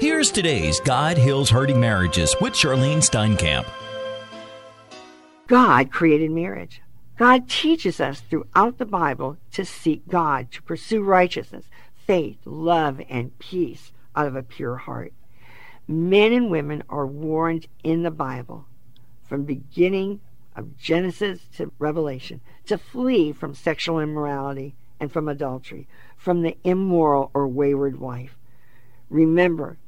Here's today's God Heals Hurting Marriages with Charlyne Steinkamp. God created marriage. God teaches us throughout the Bible to seek God, to pursue righteousness, faith, love, and peace out of a pure heart. Men and women are warned in the Bible from beginning of Genesis to Revelation to flee from sexual immorality and from adultery, from the immoral or wayward wife. Remember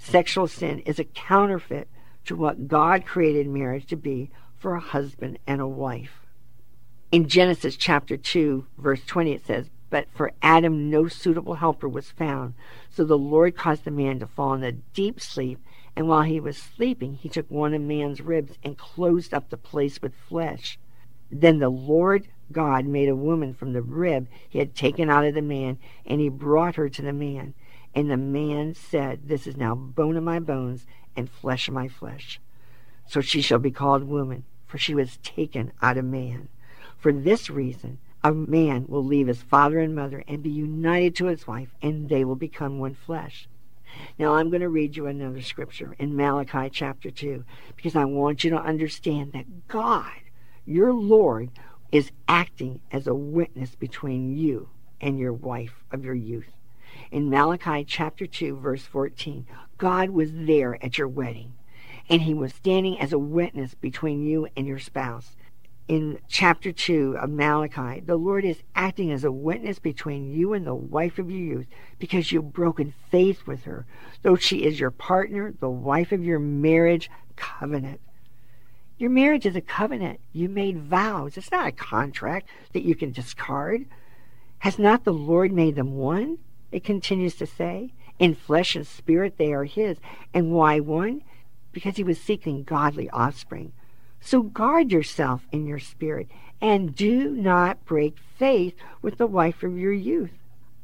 sexual sin is a counterfeit to what God created marriage to be for a husband and a wife. In Genesis chapter 2, verse 20, it says, But for Adam no suitable helper was found. So the Lord caused the man to fall in a deep sleep, and while he was sleeping, he took one of man's ribs and closed up the place with flesh. Then the Lord God made a woman from the rib he had taken out of the man, and he brought her to the man. And the man said, This is now bone of my bones and flesh of my flesh. So she shall be called woman, for she was taken out of man. For this reason, a man will leave his father and mother and be united to his wife, and they will become one flesh. Now, I'm going to read you another scripture in Malachi chapter 2, because I want you to understand that God, your Lord, is acting as a witness between you and your wife of your youth. In Malachi chapter 2, verse 14, God was there at your wedding, and he was standing as a witness between you and your spouse. In chapter 2 of Malachi, the Lord is acting as a witness between you and the wife of your youth because you've broken faith with her, though she is your partner, the wife of your marriage covenant. Your marriage is a covenant. You made vows. It's not a contract that you can discard. Has not the Lord made them one? It continues to say. In flesh and spirit they are his. And why one? Because he was seeking godly offspring. So guard yourself in your spirit and do not break faith with the wife of your youth.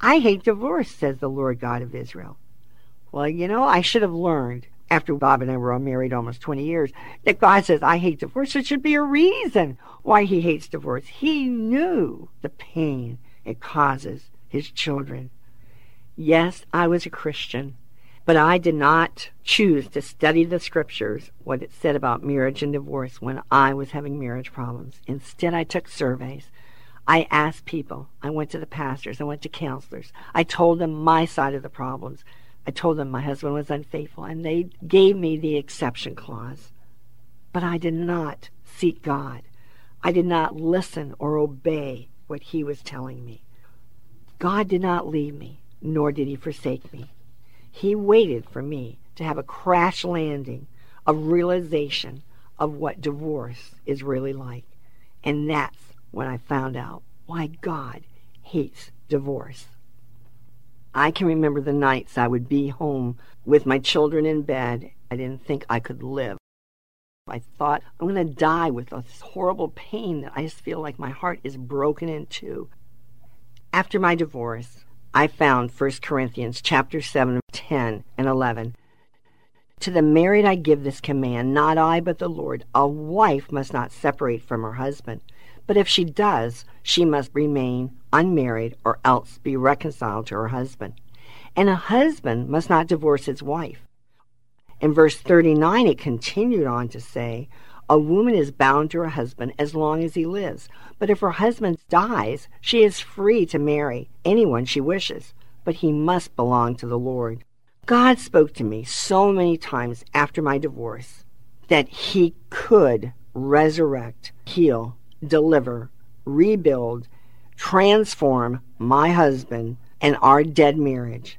I hate divorce, says the Lord God of Israel. Well, you know, I should have learned after Bob and I were married almost 20 years that God says, I hate divorce. There should be a reason why he hates divorce. He knew the pain it causes his children. Yes, I was a Christian, but I did not choose to study the scriptures, what it said about marriage and divorce when I was having marriage problems. Instead, I took surveys. I asked people. I went to the pastors. I went to counselors. I told them my side of the problems. I told them my husband was unfaithful, and they gave me the exception clause. But I did not seek God. I did not listen or obey what He was telling me. God did not leave me, nor did He forsake me. He waited for me to have a crash landing of realization of what divorce is really like. And that's when I found out why God hates divorce. I can remember the nights I would be home with my children in bed. I didn't think I could live. I thought, I'm going to die with this horrible pain that I just feel like my heart is broken in two. After my divorce, I found 1 Corinthians chapter 7, 10 and 11. To the married I give this command, not I, but the Lord. A wife must not separate from her husband. But if she does, she must remain unmarried or else be reconciled to her husband. And a husband must not divorce his wife. In verse 39, it continued on to say, a woman is bound to her husband as long as he lives, but if her husband dies, she is free to marry anyone she wishes, but he must belong to the Lord. God spoke to me so many times after my divorce that he could resurrect, heal, deliver, rebuild, transform my husband and our dead marriage.